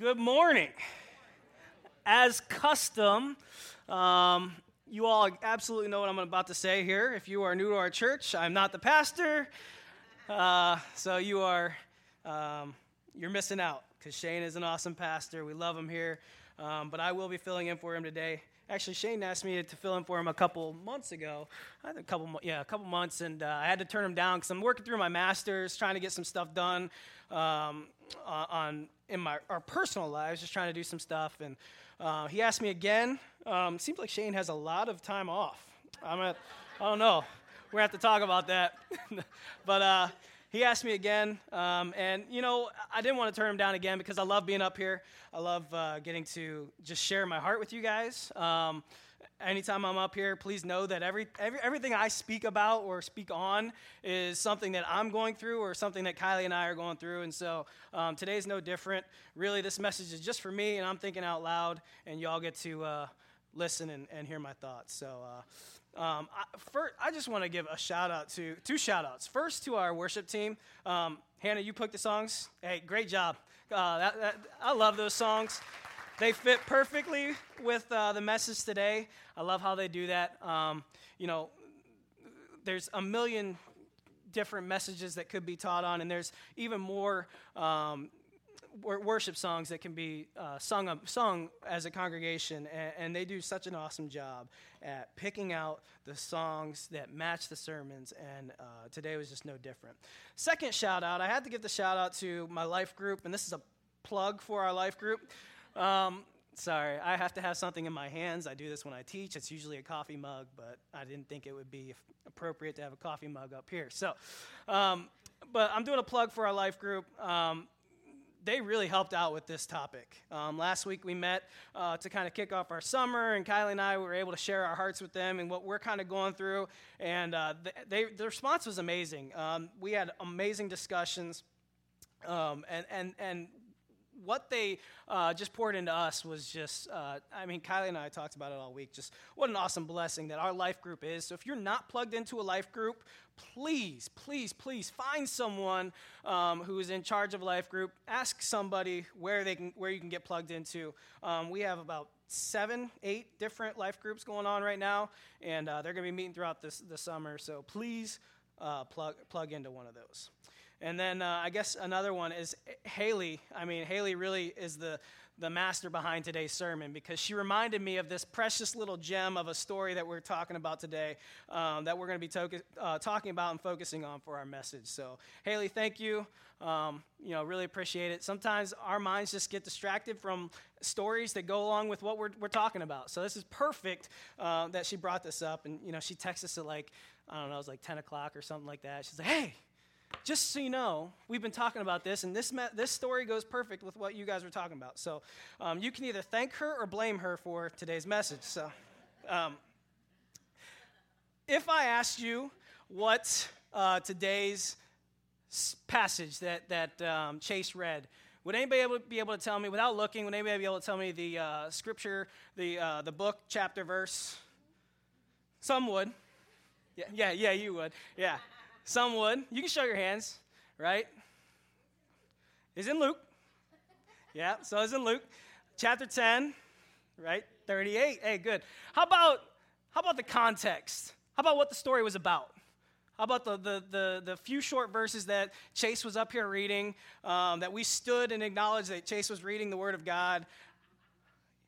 Good morning. As custom, um, you all absolutely know what I'm about to say here. If you are new to our church, I'm not the pastor, uh, so you are um, you're missing out because Shane is an awesome pastor. We love him here, um, but I will be filling in for him today. Actually, Shane asked me to fill in for him a couple months ago. I a couple, yeah, a couple months, and uh, I had to turn him down because I'm working through my masters, trying to get some stuff done um, on in my our personal lives, just trying to do some stuff. And uh, he asked me again. Um, seems like Shane has a lot of time off. I'm at, I don't know. We're gonna have to talk about that. but uh, he asked me again, um, and you know, I didn't want to turn him down again because I love being up here. I love uh, getting to just share my heart with you guys. Um, anytime I'm up here, please know that every, every, everything I speak about or speak on is something that I'm going through or something that Kylie and I are going through. And so um, today's no different. Really, this message is just for me, and I'm thinking out loud, and y'all get to uh, listen and, and, hear my thoughts. So, uh, um, I, first, I just want to give a shout out to two shout outs. First, to our worship team. Um, Hannah, you picked the songs. Hey, great job. Uh, that, that, I love those songs. They fit perfectly with uh, the message today. I love how they do that. Um, you know, there's a million different messages that could be taught on, and there's even more um, worship songs that can be uh, sung, sung as a congregation, and, and, they do such an awesome job at picking out the songs that match the sermons, and uh, today was just no different. Second shout out, I had to give the shout out to my life group, and this is a plug for our life group. Um, sorry, I have to have something in my hands. I do this when I teach. It's usually a coffee mug, but I didn't think it would be appropriate to have a coffee mug up here. So, um, but I'm doing a plug for our life group. Um, they really helped out with this topic. Um, last week we met uh, to kind of kick off our summer, and Kylie and I were able to share our hearts with them and what we're kind of going through. And uh, they, the response was amazing. Um, we had amazing discussions. Um, and, and, and what they uh, just poured into us was just, uh, I mean, Kylie and I talked about it all week. Just what an awesome blessing that our life group is. So if you're not plugged into a life group, please, please, please find someone um, who is in charge of a life group. Ask somebody where they can, where you can get plugged into. Um, we have about seven, eight different life groups going on right now, and uh, they're going to be meeting throughout this the summer. So please uh, plug plug into one of those. And then uh, I guess another one is Haley. I mean, Haley really is the, the master behind today's sermon because she reminded me of this precious little gem of a story that we're talking about today um, that we're going to be to- uh, talking about and focusing on for our message. So, Haley, thank you. Um, you know, really appreciate it. Sometimes our minds just get distracted from stories that go along with what we're, we're talking about. So, this is perfect uh, that she brought this up. And, you know, she texted us at like, I don't know, it was like 10 o'clock or something like that. She's like, hey, just so you know, we've been talking about this, and this, this story goes perfect with what you guys were talking about. So um, you can either thank her or blame her for today's message. So um, if I asked you what uh, today's passage that, that um, Chase read, would anybody able, be able to tell me, without looking, would anybody be able to tell me the uh, scripture, the, uh, the book, chapter, verse? Some would. Yeah, yeah, yeah, you would. Yeah. Some would. You can show your hands, right? Is in Luke. Yeah, so it's in Luke. Chapter 10, right? 38. Hey, good. How about how about the context? How about what the story was about? How about the, the, the, the few short verses that Chase was up here reading, um, that we stood and acknowledged that Chase was reading the Word of God?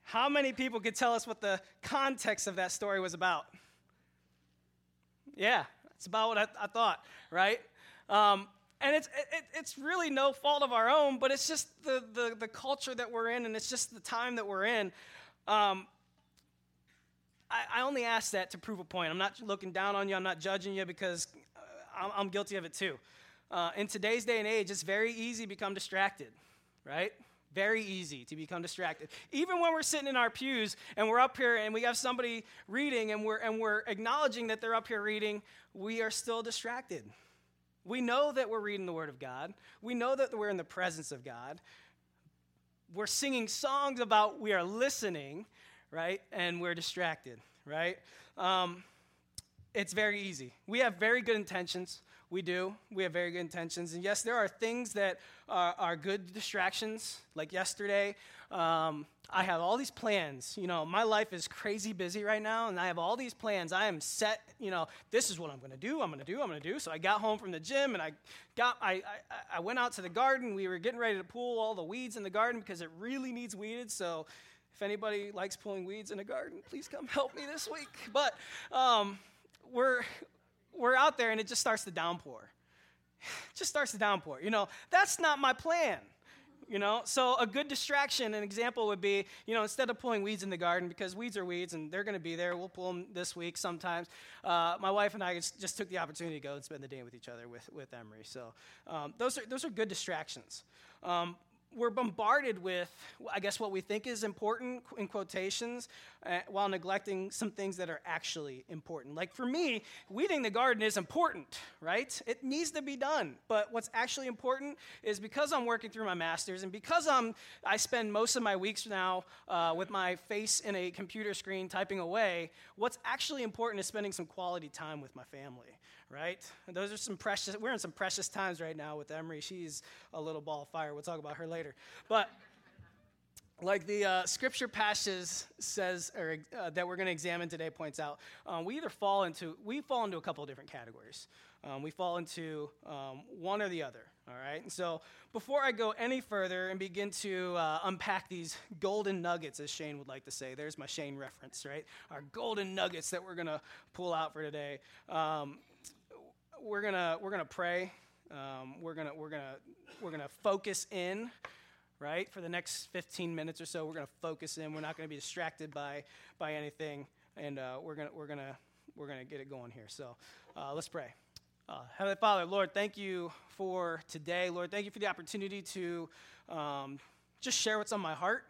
How many people could tell us what the context of that story was about? Yeah, it's about what I, I thought, right? Um, and it's, it, it's really no fault of our own, but it's just the, the, the, culture that we're in, and it's just the time that we're in. Um, I, I, only ask that to prove a point. I'm not looking down on you, I'm not judging you because uh, I'm, I'm, guilty of it too. Uh, in today's day and age, it's very easy to become distracted, right? Very easy to become distracted. Even when we're sitting in our pews and we're up here and we have somebody reading and we're, and we're acknowledging that they're up here reading, we are still distracted. We know that we're reading the Word of God, we know that we're in the presence of God. We're singing songs about we are listening, right? And we're distracted, right? Um, it's very easy. We have very good intentions. We do. We have very good intentions. And yes, there are things that are, are good distractions. Like yesterday, um, I have all these plans. You know, my life is crazy busy right now, and I have all these plans. I am set, you know, this is what I'm going to do, I'm going to do, I'm going to do. So I got home from the gym, and I got, I, I, I went out to the garden. We were getting ready to pull all the weeds in the garden because it really needs weeded. So if anybody likes pulling weeds in a garden, please come help me this week. But um, we're, we're out there, and it just starts to downpour. Just starts to downpour. You know, that's not my plan you know so a good distraction an example would be you know instead of pulling weeds in the garden because weeds are weeds and they're going to be there we'll pull them this week sometimes uh, my wife and i just, just, took the opportunity to go and spend the day with each other with, with emery so um, those, are, those are good distractions um, we're bombarded with, I guess, what we think is important in quotations, uh, while neglecting some things that are actually important. Like for me, weeding the garden is important, right? It needs to be done. But what's actually important is because I'm working through my master's and because I'm, I spend most of my weeks now uh, with my face in a computer screen typing away, what's actually important is spending some quality time with my family, right? Those are some precious, we're in some precious times right now with Emery. She's a little ball of fire. We'll talk about her later. But like the uh, scripture passage says or, uh, that we're going to examine today points out um, we either fall into we fall into a couple of different categories um, we fall into um, one or the other all right and so before i go any further and begin to uh, unpack these golden nuggets as shane would like to say there's my shane reference right our golden nuggets that we're going to pull out for today um, we're gonna we're gonna pray. Um, we're gonna we're gonna we're gonna focus in, right? For the next 15 minutes or so, we're gonna focus in. We're not gonna be distracted by by anything, and uh, we're gonna we're gonna we're gonna get it going here. So uh, let's pray. Uh, Heavenly Father, Lord, thank you for today. Lord, thank you for the opportunity to um, just share what's on my heart.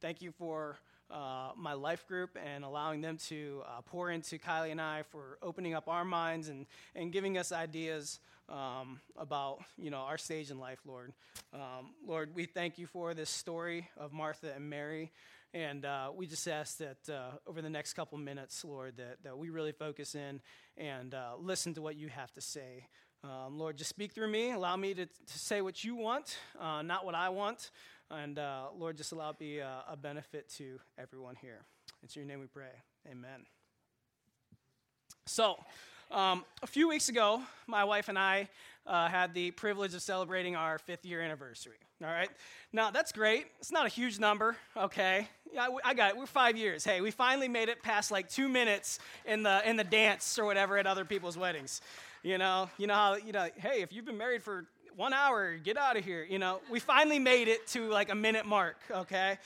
Thank you for uh, my life group and allowing them to uh, pour into Kylie and I for opening up our minds and, and giving us ideas um, about you know our stage in life, Lord. Um, Lord, we thank you for this story of Martha and Mary. And uh, we just ask that uh, over the next couple minutes, Lord, that, that we really focus in and uh, listen to what you have to say. Um, Lord, just speak through me. Allow me to, to say what you want, not what I want. And uh, Lord, just allow it be a, a benefit to everyone here. It's your name we pray. Amen. So, um, a few weeks ago, my wife and I uh, had the privilege of celebrating our fifth year anniversary. All right. Now, that's great. It's not a huge number, okay? Yeah, I got it. We're five years. Hey, we finally made it past like two minutes in the, in the dance or whatever at other people's weddings. You know, you know how, you know, hey, if you've been married for one hour, get out of here. You know, we finally made it to like a minute mark, okay?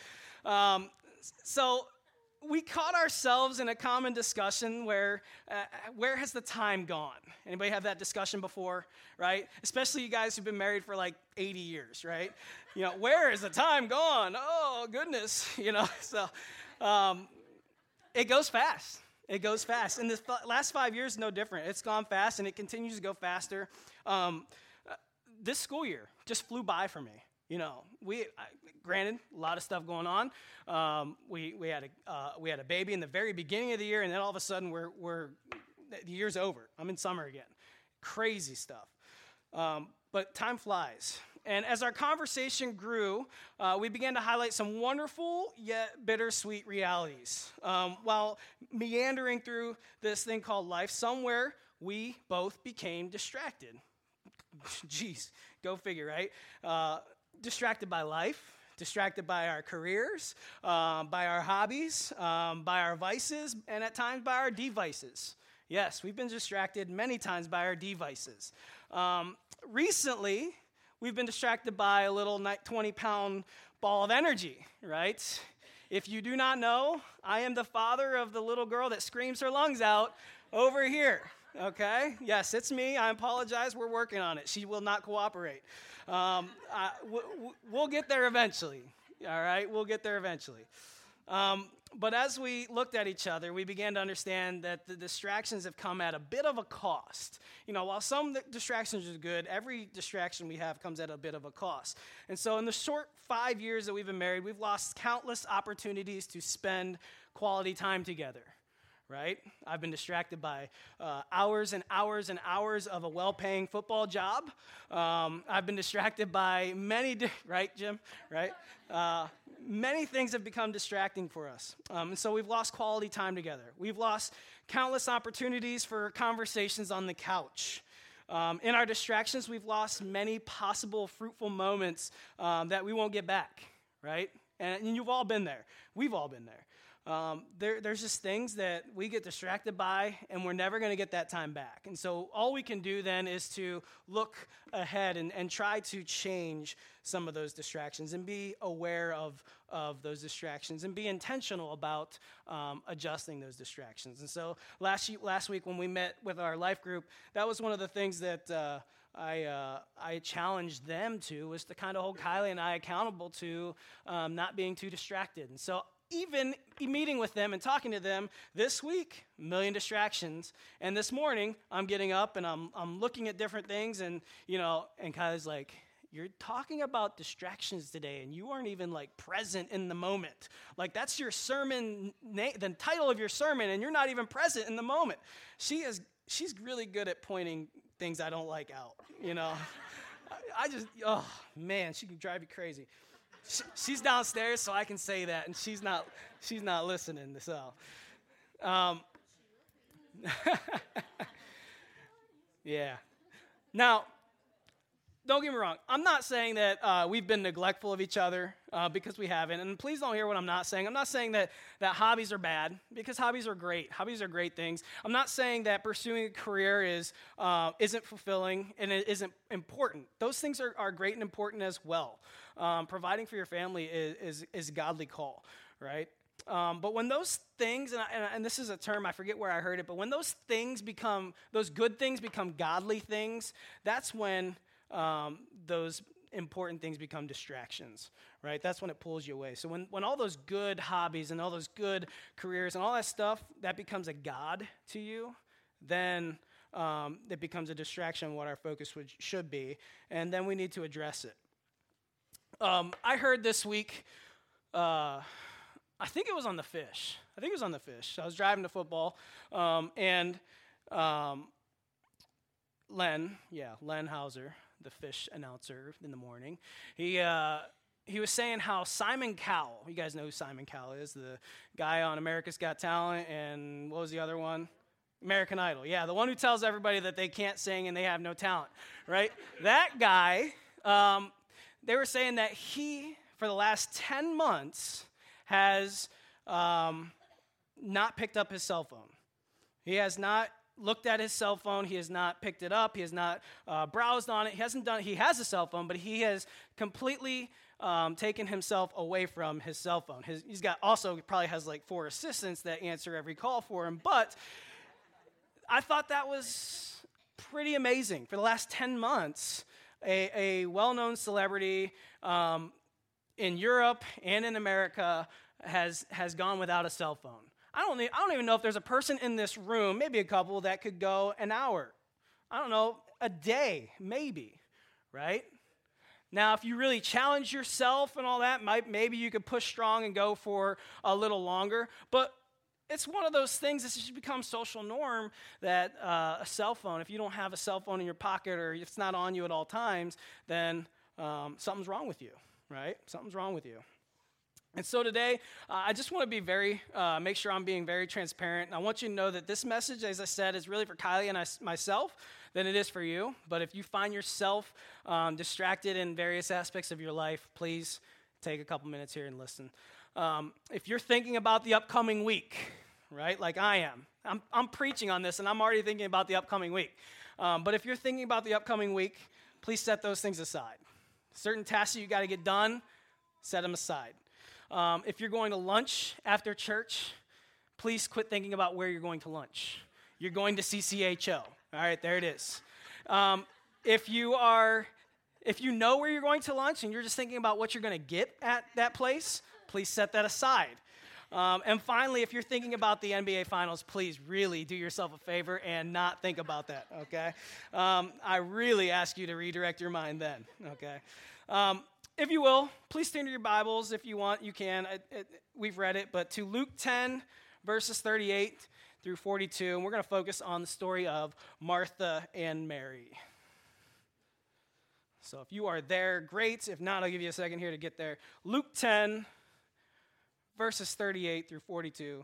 Um, so we caught ourselves in a common discussion where uh, where has the time gone? Anybody have that discussion before right? Especially you guys who've been married for like 80 years right? You know where is the time gone? Oh goodness you know? So um, it goes fast. It goes fast. And the last five years no different. It's gone fast and it continues to go faster. Um, this school year just flew by for me. You know, we I, granted a lot of stuff going on. Um, we we had a uh, we had a baby in the very beginning of the year, and then all of a sudden we're we're the year's over. I'm in summer again. Crazy stuff. Um, but time flies. And as our conversation grew, uh, we began to highlight some wonderful yet bittersweet realities. Um, while meandering through this thing called life, somewhere we both became distracted. Jeez, go figure, right? Uh, distracted by life, distracted by our careers, um, by our hobbies, um, by our vices, and at times by our devices. Yes, we've been distracted many times by our devices. Um, recently, we've been distracted by a little 20 pound ball of energy, right? If you do not know, I am the father of the little girl that screams her lungs out over here okay? Yes, it's me. I apologize. We're working on it. She will not cooperate. Um, I, w- we'll get there eventually, all right? We'll get there eventually. Um, but as we looked at each other, we began to understand that the distractions have come at a bit of a cost. You know, while some distractions are good, every distraction we have comes at a bit of a cost. And so, in the short five years that we've been married, we've lost countless opportunities to spend quality time together right? I've been distracted by uh, hours and hours and hours of a well paying football job. Um, I've been distracted by many, di- right, Jim? Right? Uh, many things have become distracting for us. Um, and so we've lost quality time together. We've lost countless opportunities for conversations on the couch. Um, in our distractions, we've lost many possible fruitful moments um, that we won't get back, right? And, and you've all been there. We've all been there. Um, there, there's just things that we get distracted by, and we're never going to get that time back. And so, all we can do then is to look ahead and, and try to change some of those distractions and be aware of, of those distractions and be intentional about um, adjusting those distractions. And so, last, last week when we met with our life group, that was one of the things that. Uh, I, uh, I challenged them to was to kind of hold Kylie and I accountable to um, not being too distracted. And so even meeting with them and talking to them this week, million distractions. And this morning, I'm getting up and I'm, I'm looking at different things, and, you know, and Kyle's like, you're talking about distractions today and you aren't even like present in the moment. Like that's your sermon na- the title of your sermon and you're not even present in the moment. She is she's really good at pointing things i don't like out you know? I, I just oh man she can drive you crazy she's downstairs, so I can say that, and she's not, she's not listening. So, um, yeah. Now, don't get me wrong. I'm not saying that uh, we've been neglectful of each other uh, because we haven't. And please don't hear what I'm not saying. I'm not saying that, that hobbies are bad because hobbies are great. Hobbies are great things. I'm not saying that pursuing a career is, uh, isn't fulfilling and it isn't important. Those things are, are great and important as well. Um, providing for your family is, is, is a godly call, right? Um, but when those things, and, I, and, and, this is a term, I forget where I heard it, but when those things become, those good things become godly things, that's when um, those important things become distractions, right? That's when it pulls you away. So when, when all those good hobbies and all those good careers and all that stuff, that becomes a God to you, then um, it becomes a distraction what our focus would, should be. And then we need to address it. Um, I heard this week, uh, I think it was on the fish. I think it was on the fish. I was driving to football, um, and um, Len, yeah, Len Hauser, the fish announcer in the morning, he, uh, he was saying how Simon Cowell, you guys know who Simon Cowell is, the guy on America's Got Talent, and what was the other one? American Idol. Yeah, the one who tells everybody that they can't sing and they have no talent, right? that guy, um, they were saying that he, for the last 10 months, has um, not picked up his cell phone. He has not looked at his cell phone. He has not picked it up. He has not uh, browsed on it. He hasn't done. He has a cell phone, but he has completely um, taken himself away from his cell phone. His, he's got also probably has like four assistants that answer every call for him. But I thought that was pretty amazing. For the last ten months, a, a well-known celebrity um, in Europe and in America has has gone without a cell phone. I don't, I don't even know if there's a person in this room, maybe a couple, that could go an hour. I don't know, a day, maybe, right? Now, if you really challenge yourself and all that, might, maybe you could push strong and go for a little longer. But it's one of those things that should become social norm that uh, a cell phone, if you don't have a cell phone in your pocket or it's not on you at all times, then um, something's wrong with you, right? Something's wrong with you. And so today, uh, I just want to be very, uh, make sure I'm being very transparent. And I want you to know that this message, as I said, is really for Kylie and I, myself than it is for you. But if you find yourself um, distracted in various aspects of your life, please take a couple minutes here and listen. Um, if you're thinking about the upcoming week, right, like I am, I'm, I'm preaching on this and I'm already thinking about the upcoming week. Um, but if you're thinking about the upcoming week, please set those things aside. Certain tasks that you got to get done, set them aside. Um, if you're going to lunch after church, please quit thinking about where you're going to lunch. You're going to CCHO. All right, there it is. Um, if you are, if you know where you're going to lunch and you're just thinking about what you're going to get at that place, please set that aside. Um, and finally, if you're thinking about the NBA Finals, please really do yourself a favor and not think about that, okay? Um, I really ask you to redirect your mind then, okay? Um, if you will, please turn to your Bibles if you want. You can. It, it, we've read it, but to Luke 10, verses 38 through 42, and we're going to focus on the story of Martha and Mary. So if you are there, great. If not, I'll give you a second here to get there. Luke 10, verses 38 through 42.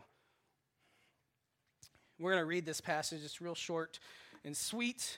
We're going to read this passage. It's real short and sweet.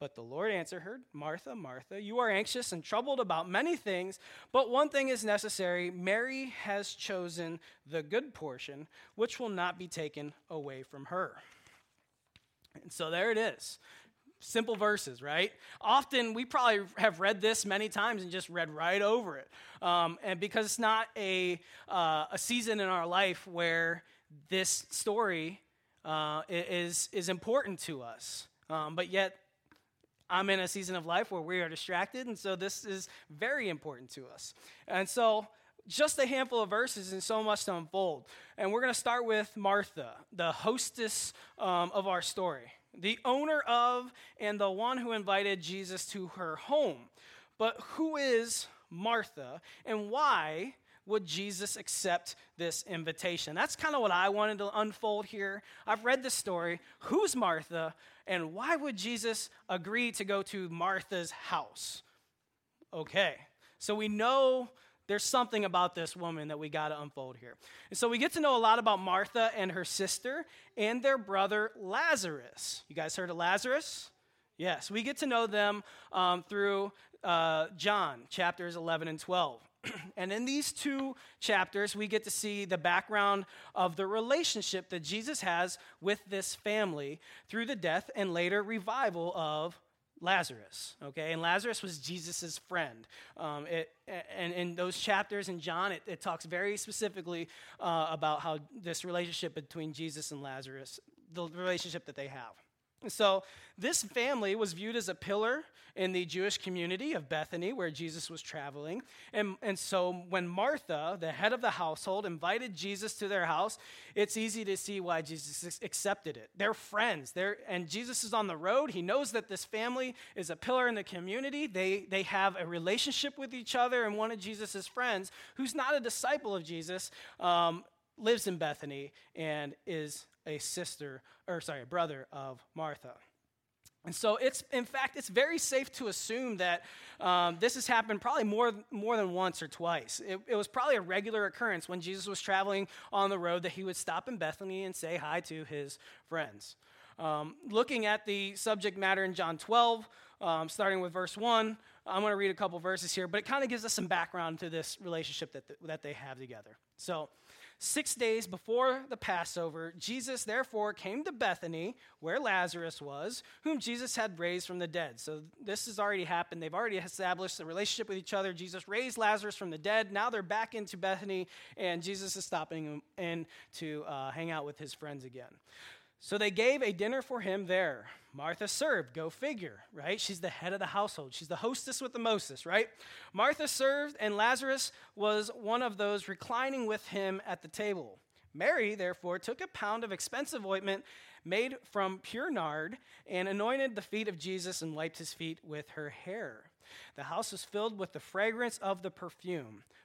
But the Lord answered her, Martha, Martha, you are anxious and troubled about many things, but one thing is necessary. Mary has chosen the good portion, which will not be taken away from her. And so there it is. Simple verses, right? Often we probably have read this many times and just read right over it. Um, and because it's not a, uh, a season in our life where this story uh, is, is important to us. Um, but yet, I'm in a season of life where we are distracted, and so this is very important to us. And so, just a handful of verses and so much to unfold. And we're going to start with Martha, the hostess um, of our story, the owner of and the one who invited Jesus to her home. But who is Martha, and why would Jesus accept this invitation? That's kind of what I wanted to unfold here. I've read the story. Who's Martha, and why would Jesus agree to go to Martha's house? Okay, so we know there's something about this woman that we got to unfold here. And so we get to know a lot about Martha and her sister and their brother Lazarus. You guys heard of Lazarus? Yes, we get to know them um, through uh, John chapters 11 and 12. and in these two chapters, we get to see the background of the relationship that Jesus has with this family through the death and later revival of Lazarus. Okay, and Lazarus was Jesus' friend. Um, it, and in those chapters in John, it, it talks very specifically uh, about how this relationship between Jesus and Lazarus, the relationship that they have. So, this family was viewed as a pillar in the Jewish community of Bethany where Jesus was traveling. And, and so, when Martha, the head of the household, invited Jesus to their house, it's easy to see why Jesus accepted it. They're friends, They're, and Jesus is on the road. He knows that this family is a pillar in the community. They, they have a relationship with each other, and one of Jesus' friends, who's not a disciple of Jesus, um, lives in Bethany and is a sister, or sorry, a brother of Martha. And so it's, in fact, it's very safe to assume that um, this has happened probably more, more than once or twice. It, it, was probably a regular occurrence when Jesus was traveling on the road that he would stop in Bethany and say hi to his friends. Um, looking at the subject matter in John 12, um, starting with verse 1, I'm going to read a couple verses here, but it kind of gives us some background to this relationship that, the, that they have together. So, Six days before the Passover, Jesus therefore came to Bethany, where Lazarus was, whom Jesus had raised from the dead. So this has already happened. They've already established a relationship with each other. Jesus raised Lazarus from the dead. Now they're back into Bethany, and Jesus is stopping in to uh, hang out with his friends again. So they gave a dinner for him there. Martha served, go figure, right? She's the head of the household. She's the hostess with the mostest, right? Martha served, and Lazarus was one of those reclining with him at the table. Mary, therefore, took a pound of expensive ointment made from pure nard and anointed the feet of Jesus and wiped his feet with her hair. The house was filled with the fragrance of the perfume.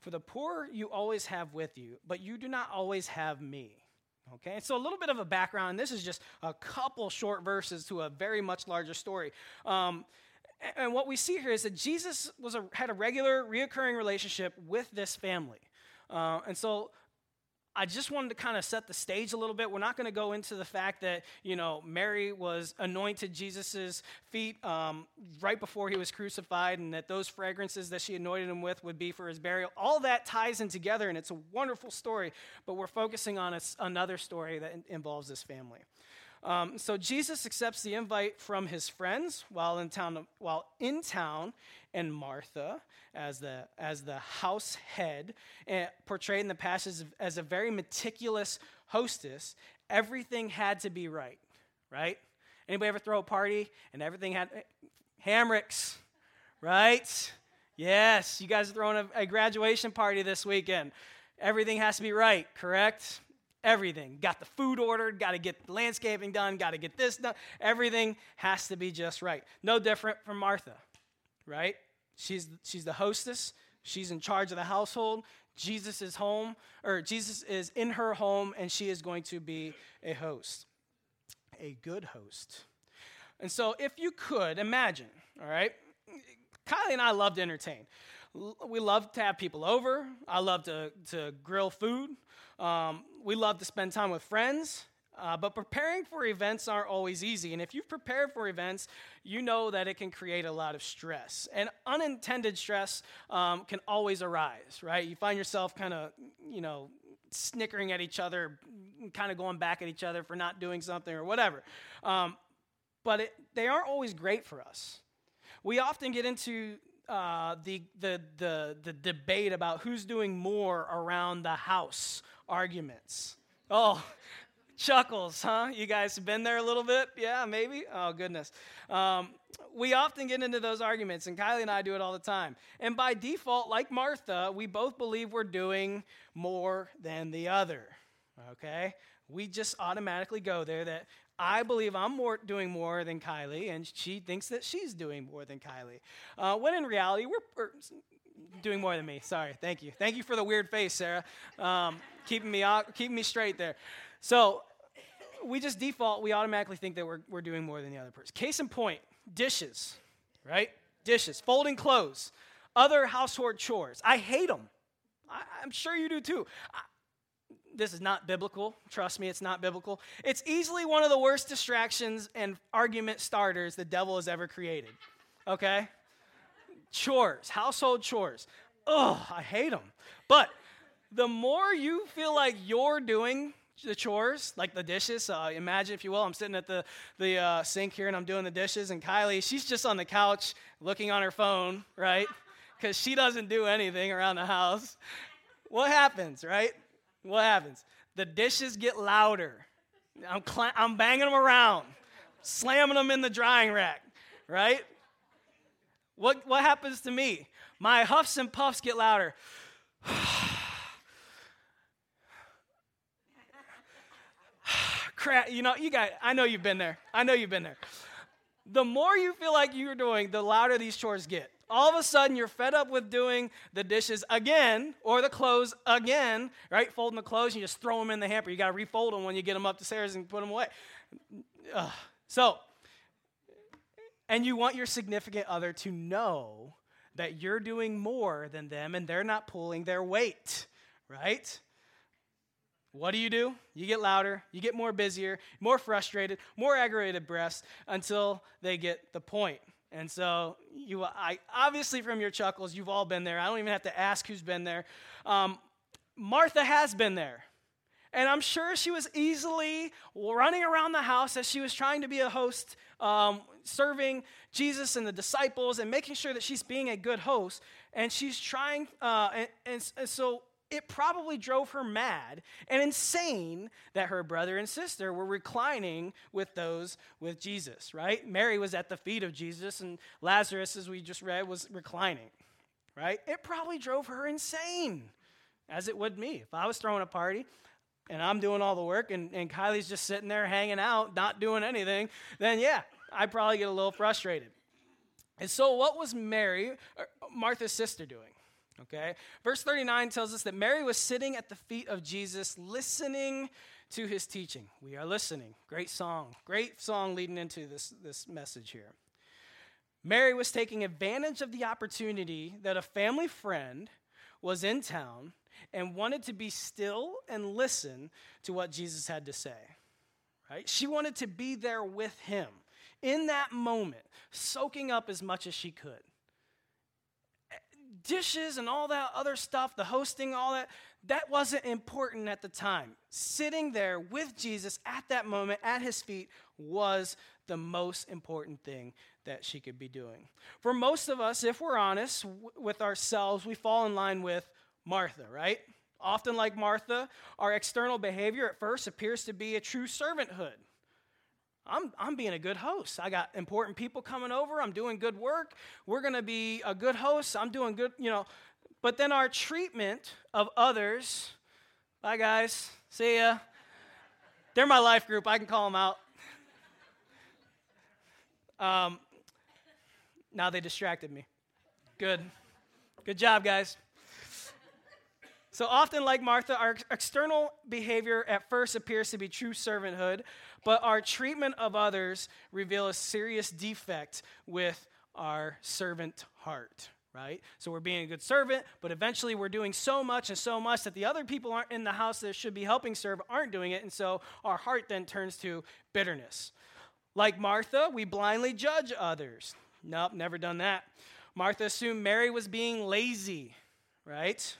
For the poor you always have with you, but you do not always have me. Okay, so a little bit of a background. This is just a couple short verses to a very much larger story. Um, and what we see here is that Jesus was a, had a regular, reoccurring relationship with this family. Uh, and so I just wanted to kind of set the stage a little bit. We're not going to go into the fact that, you know, Mary was anointed Jesus' feet um, right before he was crucified and that those fragrances that she anointed him with would be for his burial. All that ties in together and it's a wonderful story, but we're focusing on a, another story that involves this family. Um, so Jesus accepts the invite from his friends while in town, while in town, and Martha as the as the house head, and portrayed in the passage as a very meticulous hostess. Everything had to be right, right? Anybody ever throw a party and everything had Hamricks, right? Yes, you guys are throwing a, a graduation party this weekend. Everything has to be right, correct? Everything. Got the food ordered, got to get the landscaping done, got to get this done. Everything has to be just right. No different from Martha, right? She's, she's the hostess, she's in charge of the household. Jesus is home, or Jesus is in her home, and she is going to be a host, a good host. And so, if you could imagine, all right, Kylie and I love to entertain. We love to have people over. I love to, to grill food. Um, we love to spend time with friends. Uh, but preparing for events aren't always easy. And if you've prepared for events, you know that it can create a lot of stress. And unintended stress um, can always arise, right? You find yourself kind of, you know, snickering at each other, kind of going back at each other for not doing something or whatever. Um, but it, they aren't always great for us. We often get into uh, the, the, the, the debate about who's doing more around the house arguments. Oh, chuckles, huh? You guys have been there a little bit? Yeah, maybe? Oh, goodness. Um, we often get into those arguments, and Kylie and I do it all the time. And by default, like Martha, we both believe we're doing more than the other. Okay? We just automatically go there that I believe I'm more, doing more than Kylie, and she thinks that she's doing more than Kylie. Uh, when in reality, we're, doing more than me. Sorry. Thank you. Thank you for the weird face, Sarah. Um, keeping me keeping me straight there. So we just default, we automatically think that we're, we're doing more than the other person. Case in point, dishes, right? Dishes, folding clothes, other household chores. I hate them. I, am sure you do too. I, this is not biblical. Trust me, it's not biblical. It's easily one of the worst distractions and argument starters the devil has ever created. Okay? Chores, household chores. Ugh, I hate them. But the more you feel like you're doing the chores, like the dishes. Uh, imagine, if you will, I'm sitting at the, the uh, sink here and I'm doing the dishes, and Kylie, she's just on the couch looking on her phone, right? Because she doesn't do anything around the house. What happens, right? What happens? The dishes get louder. I'm, cl- I'm banging them around, slamming them in the drying rack, right? What, what happens to me? My huffs and puffs get louder. crap, you know, you got, I know you've been there. I know you've been there. The more you feel like you're doing, the louder these chores get. All of a sudden, you're fed up with doing the dishes again or the clothes again, right? Folding the clothes, you just throw them in the hamper. You got to refold them when you get them up the stairs and put them away. Ugh. So, and you want your significant other to know that you're doing more than them and they're not pulling their weight, right? What do you do? You get louder, you get more busier, more frustrated, more aggravated breaths until they get the point. And so you, I obviously from your chuckles, you've all been there. I don't even have to ask who's been there. Um, Martha has been there. And I'm sure she was easily running around the house as she was trying to be a host, um, serving Jesus and the disciples and making sure that she's being a good host. And she's trying, uh, and, and, and so it probably drove her mad and insane that her brother and sister were reclining with those with Jesus, right? Mary was at the feet of Jesus, and Lazarus, as we just read, was reclining, right? It probably drove her insane, as it would me. If I was throwing a party and I'm doing all the work and, and Kylie's just sitting there hanging out, not doing anything, then yeah, I'd probably get a little frustrated. And so, what was Mary, er, Martha's sister, doing? Okay? Verse 39 tells us that Mary was sitting at the feet of Jesus listening to his teaching. We are listening. Great song. Great song leading into this, this message here. Mary was taking advantage of the opportunity that a family friend was in town and wanted to be still and listen to what Jesus had to say. Right? She wanted to be there with him in that moment, soaking up as much as she could. Dishes and all that other stuff, the hosting, all that, that wasn't important at the time. Sitting there with Jesus at that moment, at his feet, was the most important thing that she could be doing. For most of us, if we're honest with ourselves, we fall in line with Martha, right? Often, like Martha, our external behavior at first appears to be a true servanthood. I'm, I'm being a good host. I got important people coming over. I'm doing good work. We're going to be a good host. I'm doing good, you know. But then our treatment of others, bye guys, see ya. They're my life group. I can call them out. Um, now they distracted me. Good. Good job, guys. So often, like Martha, our external behavior at first appears to be true servanthood, but our treatment of others reveal a serious defect with our servant heart, right? So we're being a good servant, but eventually we're doing so much and so much that the other people aren't in the house that should be helping serve aren't doing it, and so our heart then turns to bitterness. Like Martha, we blindly judge others. Nope, never done that. Martha assumed Mary was being lazy, right?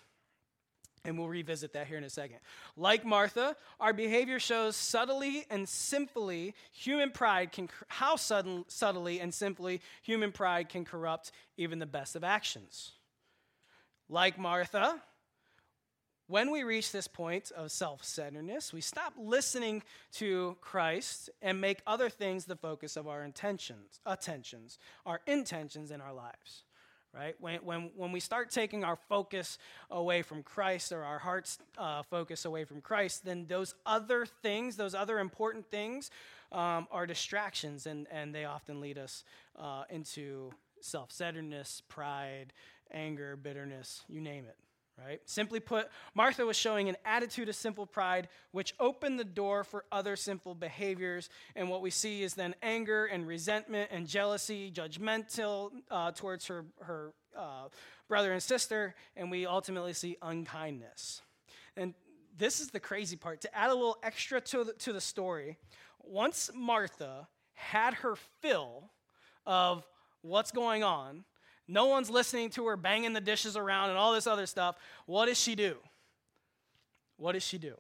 And we'll revisit that here in a second. Like Martha, our behavior shows subtly and simply human pride can how sudden, subtly and simply human pride can corrupt even the best of actions. Like Martha, when we reach this point of self centeredness, we stop listening to Christ and make other things the focus of our intentions, attentions, our intentions in our lives right? When, when, when we start taking our focus away from Christ or our heart's uh, focus away from Christ, then those other things, those other important things, um, are distractions, and, and they often lead us uh, into self centeredness, pride, anger, bitterness, you name it right? Simply put, Martha was showing an attitude of simple pride, which opened the door for other sinful behaviors. And what we see is then anger and resentment and jealousy, judgmental uh, towards her, her uh, brother and sister, and we ultimately see unkindness. And this is the crazy part. To add a little extra to the, to the story, once Martha had her fill of what's going on, no one's listening to her banging the dishes around and all this other stuff. What does she do? What does she do?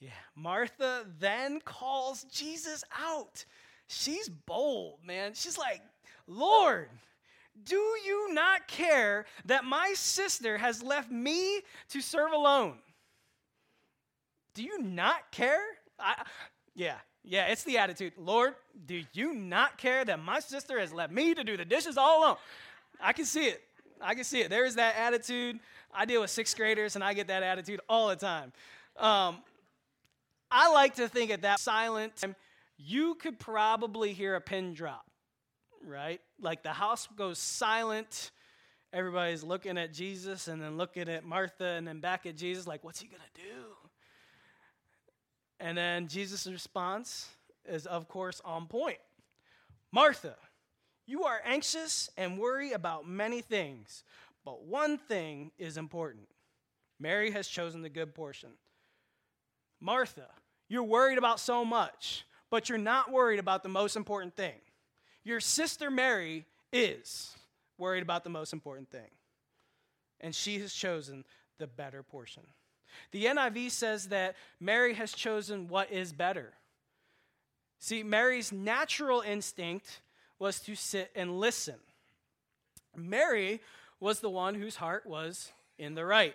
Yeah, Martha then calls Jesus out. She's bold, man. She's like, Lord, do you not care that my sister has left me to serve alone? Do you not care? I, yeah, yeah, it's the attitude. Lord, do you not care that my sister has left me to do the dishes all alone? I can see it. I can see it. There is that attitude. I deal with sixth graders and I get that attitude all the time. Um, I like to think at that silent time, you could probably hear a pin drop, right? Like the house goes silent. Everybody's looking at Jesus and then looking at Martha and then back at Jesus, like, what's he going to do? And then Jesus' response is, of course, on point Martha, you are anxious and worry about many things, but one thing is important. Mary has chosen the good portion. Martha, you're worried about so much, but you're not worried about the most important thing. Your sister Mary is worried about the most important thing, and she has chosen the better portion. The NIV says that Mary has chosen what is better. See, Mary's natural instinct was to sit and listen. Mary was the one whose heart was in the right.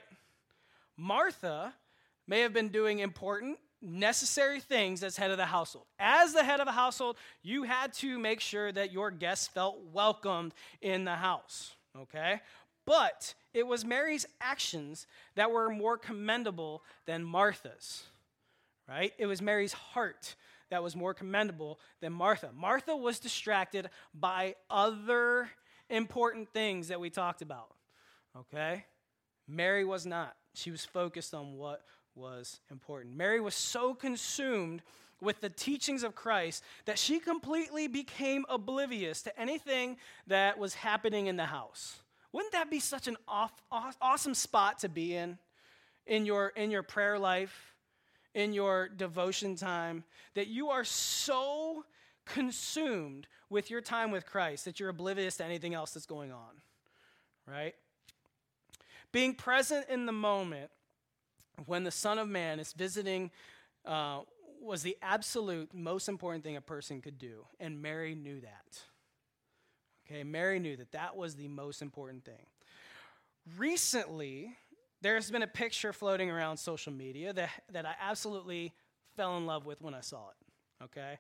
Martha may have been doing important, necessary things as head of the household. As the head of a household, you had to make sure that your guests felt welcomed in the house, okay? But it was Mary's actions that were more commendable than Martha's, right? It was Mary's heart that was more commendable than Martha. Martha was distracted by other important things that we talked about, okay? Mary was not. She was focused on what was important. Mary was so consumed with the teachings of Christ that she completely became oblivious to anything that was happening in the house Wouldn't that be such an off, awesome spot to be in, in your, in your prayer life, in your devotion time, that you are so consumed with your time with Christ that you're oblivious to anything else that's going on, right? Being present in the moment when the Son of Man is visiting uh, was the absolute most important thing a person could do, and Mary knew that. Okay, Mary knew that that was the most important thing. Recently, there's been a picture floating around social media that, that I absolutely fell in love with when I saw it. Okay?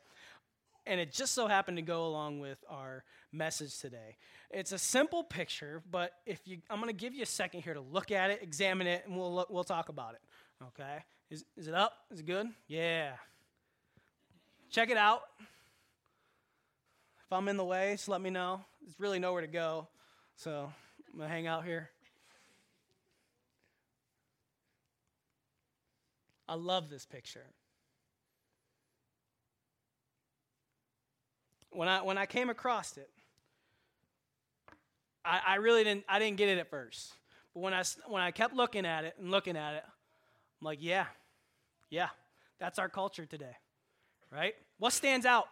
And it just so happened to go along with our message today. It's a simple picture, but if you, I'm going to give you a second here to look at it, examine it, and we'll, we'll talk about it. Okay? Is, is it up? Is it good? Yeah. Check it out. I'm in the way, just let me know. There's really nowhere to go. So I'm going to hang out here. I love this picture. When I, when I came across it, I, I really didn't, I didn't get it at first. But when I, when I kept looking at it and looking at it, I'm like, yeah, yeah, that's our culture today, right? What stands out?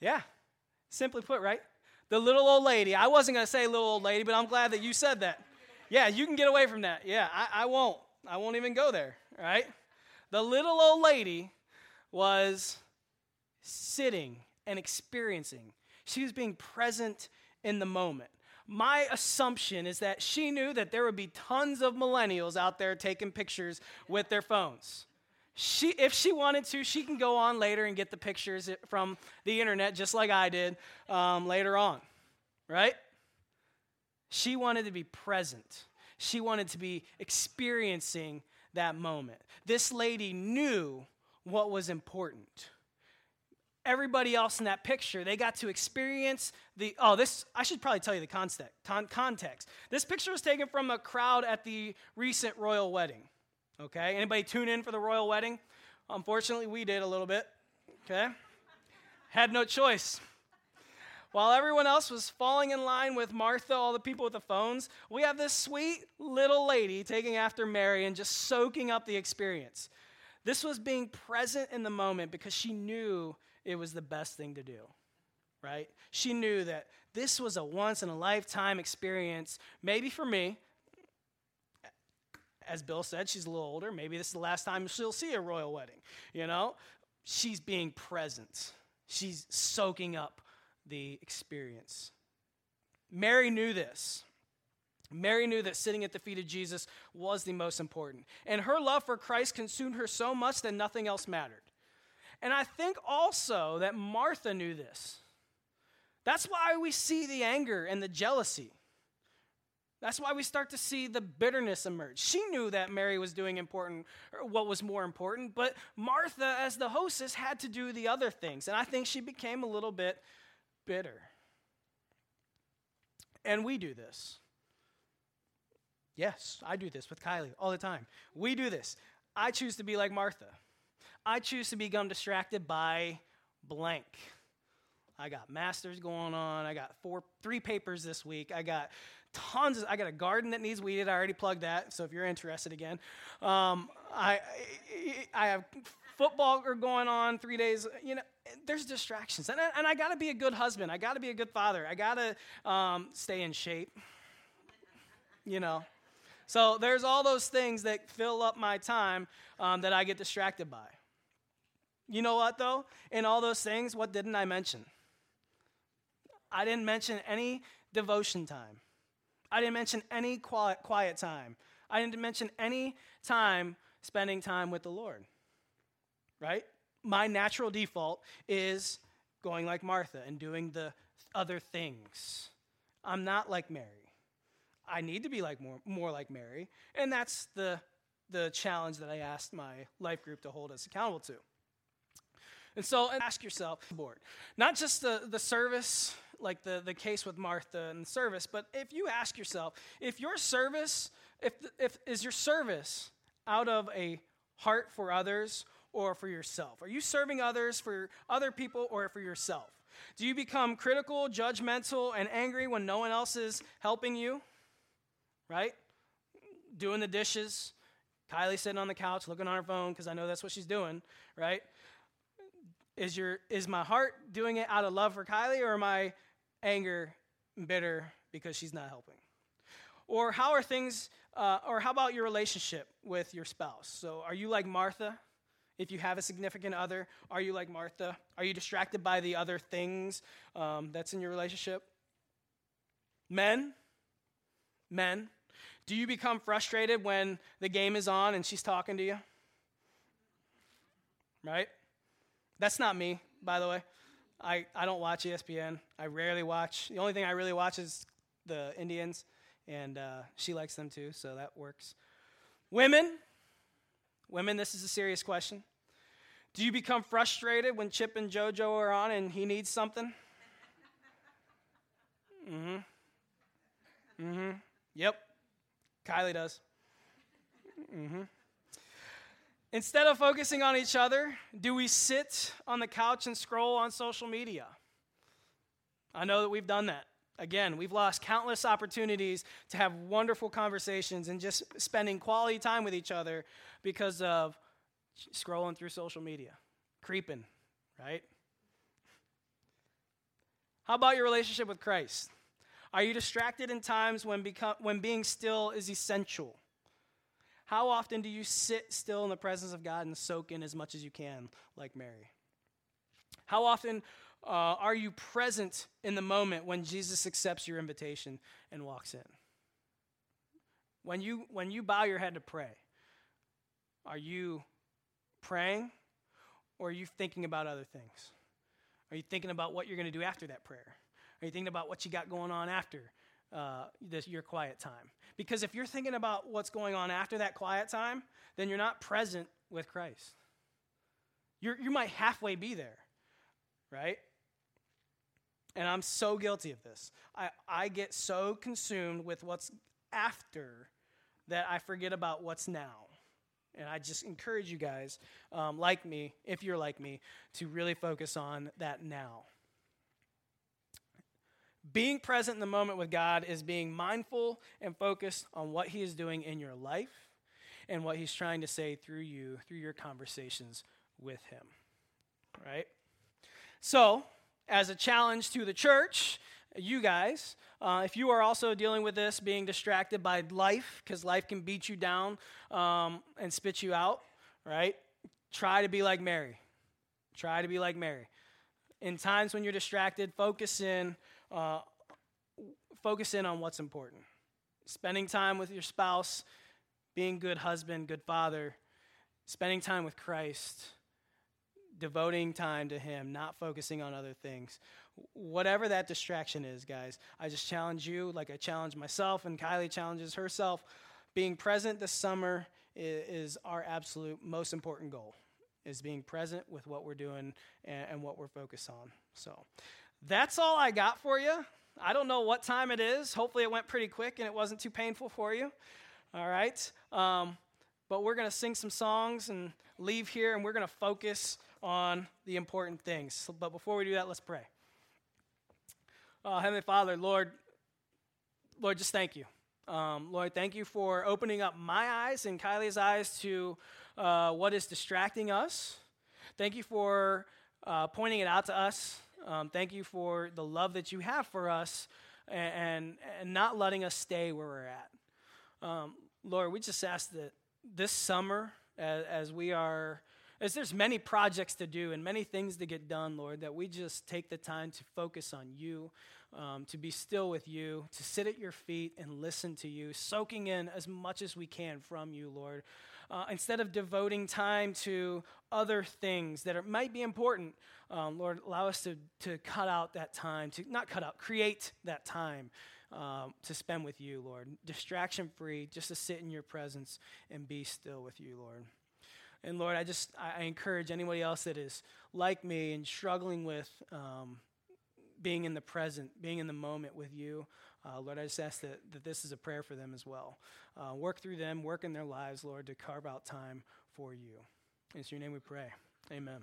Yeah, simply put, right? The little old lady. I wasn't going to say little old lady, but I'm glad that you said that. Yeah, you can get away from that. Yeah, I, I won't. I won't even go there, right? The little old lady was sitting and experiencing. She was being present in the moment. My assumption is that she knew that there would be tons of millennials out there taking pictures with their phones. She, if she wanted to, she can go on later and get the pictures from the internet, just like I did um, later on, right? She wanted to be present. She wanted to be experiencing that moment. This lady knew what was important. Everybody else in that picture, they got to experience the. Oh, this, I should probably tell you the context. Context. This picture was taken from a crowd at the recent royal wedding. Okay? Anybody tune in for the royal wedding? Unfortunately, we did a little bit. Okay? Had no choice. While everyone else was falling in line with Martha, all the people with the phones, we have this sweet little lady taking after Mary and just soaking up the experience. This was being present in the moment because she knew it was the best thing to do, right? She knew that this was a once in a lifetime experience, maybe for me, as Bill said, she's a little older. Maybe this is the last time she'll see a royal wedding. You know, she's being present, she's soaking up the experience. Mary knew this. Mary knew that sitting at the feet of Jesus was the most important. And her love for Christ consumed her so much that nothing else mattered. And I think also that Martha knew this. That's why we see the anger and the jealousy. That's why we start to see the bitterness emerge. She knew that Mary was doing important, what was more important, but Martha, as the hostess, had to do the other things. And I think she became a little bit bitter. And we do this. Yes, I do this with Kylie all the time. We do this. I choose to be like Martha. I choose to become distracted by blank. I got masters going on. I got four, three papers this week. I got tons of, I got a garden that needs weeded. I already plugged that. So if you're interested again, um, I, I have football going on three days. You know, there's distractions. And I, and I got to be a good husband. I got to be a good father. I got to um, stay in shape. You know. So there's all those things that fill up my time um, that I get distracted by. You know what, though? In all those things, what didn't I mention? I didn't mention any devotion time. I didn't mention any quiet, quiet time. I didn't mention any time spending time with the Lord. Right? My natural default is going like Martha and doing the other things. I'm not like Mary. I need to be like more, more like Mary, and that's the the challenge that I asked my life group to hold us accountable to. And so ask yourself, board, not just the, the service like the, the case with Martha and service, but if you ask yourself, if your service, if, if is your service out of a heart for others or for yourself? Are you serving others for other people or for yourself? Do you become critical, judgmental, and angry when no one else is helping you? Right? Doing the dishes. Kylie sitting on the couch looking on her phone because I know that's what she's doing, right? Is, your, is my heart doing it out of love for Kylie or am I anger, bitter because she's not helping? Or how are things, uh, or how about your relationship with your spouse? So are you like Martha? If you have a significant other, are you like Martha? Are you distracted by the other things um, that's in your relationship? Men, men, do you become frustrated when the game is on and she's talking to you? Right? That's not me, by the way. I, I don't watch ESPN. I rarely watch. The only thing I really watch is the Indians, and uh, she likes them too, so that works. Women, women, this is a serious question. Do you become frustrated when Chip and JoJo are on and he needs something? Mm hmm. Mm hmm. Yep. Kylie does. Mm hmm. Instead of focusing on each other, do we sit on the couch and scroll on social media? I know that we've done that. Again, we've lost countless opportunities to have wonderful conversations and just spending quality time with each other because of scrolling through social media, creeping, right? How about your relationship with Christ? Are you distracted in times when, when being still is essential? How often do you sit still in the presence of God and soak in as much as you can, like Mary? How often uh, are you present in the moment when Jesus accepts your invitation and walks in? When you, when you bow your head to pray, are you praying or are you thinking about other things? Are you thinking about what you're going to do after that prayer? Are you thinking about what you got going on after uh, this, your quiet time? Because if you're thinking about what's going on after that quiet time, then you're not present with Christ. You're, you might halfway be there, right? And I'm so guilty of this. I, I get so consumed with what's after that I forget about what's now. And I just encourage you guys, um, like me, if you're like me, to really focus on that now. Being present in the moment with God is being mindful and focused on what He is doing in your life and what He's trying to say through you, through your conversations with Him. Right? So, as a challenge to the church, you guys, uh, if you are also dealing with this, being distracted by life, because life can beat you down um, and spit you out, right? Try to be like Mary. Try to be like Mary. In times when you're distracted, focus in, uh, focus in on what's important. Spending time with your spouse, being good husband, good father, spending time with Christ, devoting time to Him, not focusing on other things. Whatever that distraction is, guys, I just challenge you, like I challenge myself, and Kylie challenges herself. Being present this summer is, our absolute most important goal, is being present with what we're doing and, and what we're focused on. So that's all I got for you. I don't know what time it is. Hopefully, it went pretty quick and it wasn't too painful for you. All right. Um, but we're going to sing some songs and leave here, and we're going to focus on the important things. But before we do that, let's pray. Uh, Heavenly Father, Lord, Lord, just thank you. Um, Lord, thank you for opening up my eyes and Kylie's eyes to uh, what is distracting us. Thank you for uh, pointing it out to us. Um, thank you for the love that you have for us and, and, not letting us stay where we're at. Um, Lord, we just ask that this summer, as, as we are as there's many projects to do and many things to get done, Lord, that we just take the time to focus on you, um, to be still with you, to sit at your feet and listen to you, soaking in as much as we can from you, Lord. Uh, instead of devoting time to other things that are, might be important, um, Lord, allow us to, to cut out that time, to not cut out, create that time um, to spend with you, Lord. Distraction free, just to sit in your presence and be still with you, Lord. And Lord, I just I encourage anybody else that is like me and struggling with um, being in the present, being in the moment with you. Uh, Lord, I just ask that, that this is a prayer for them as well. Uh, work through them, work in their lives, Lord, to carve out time for you. In your name we pray. Amen.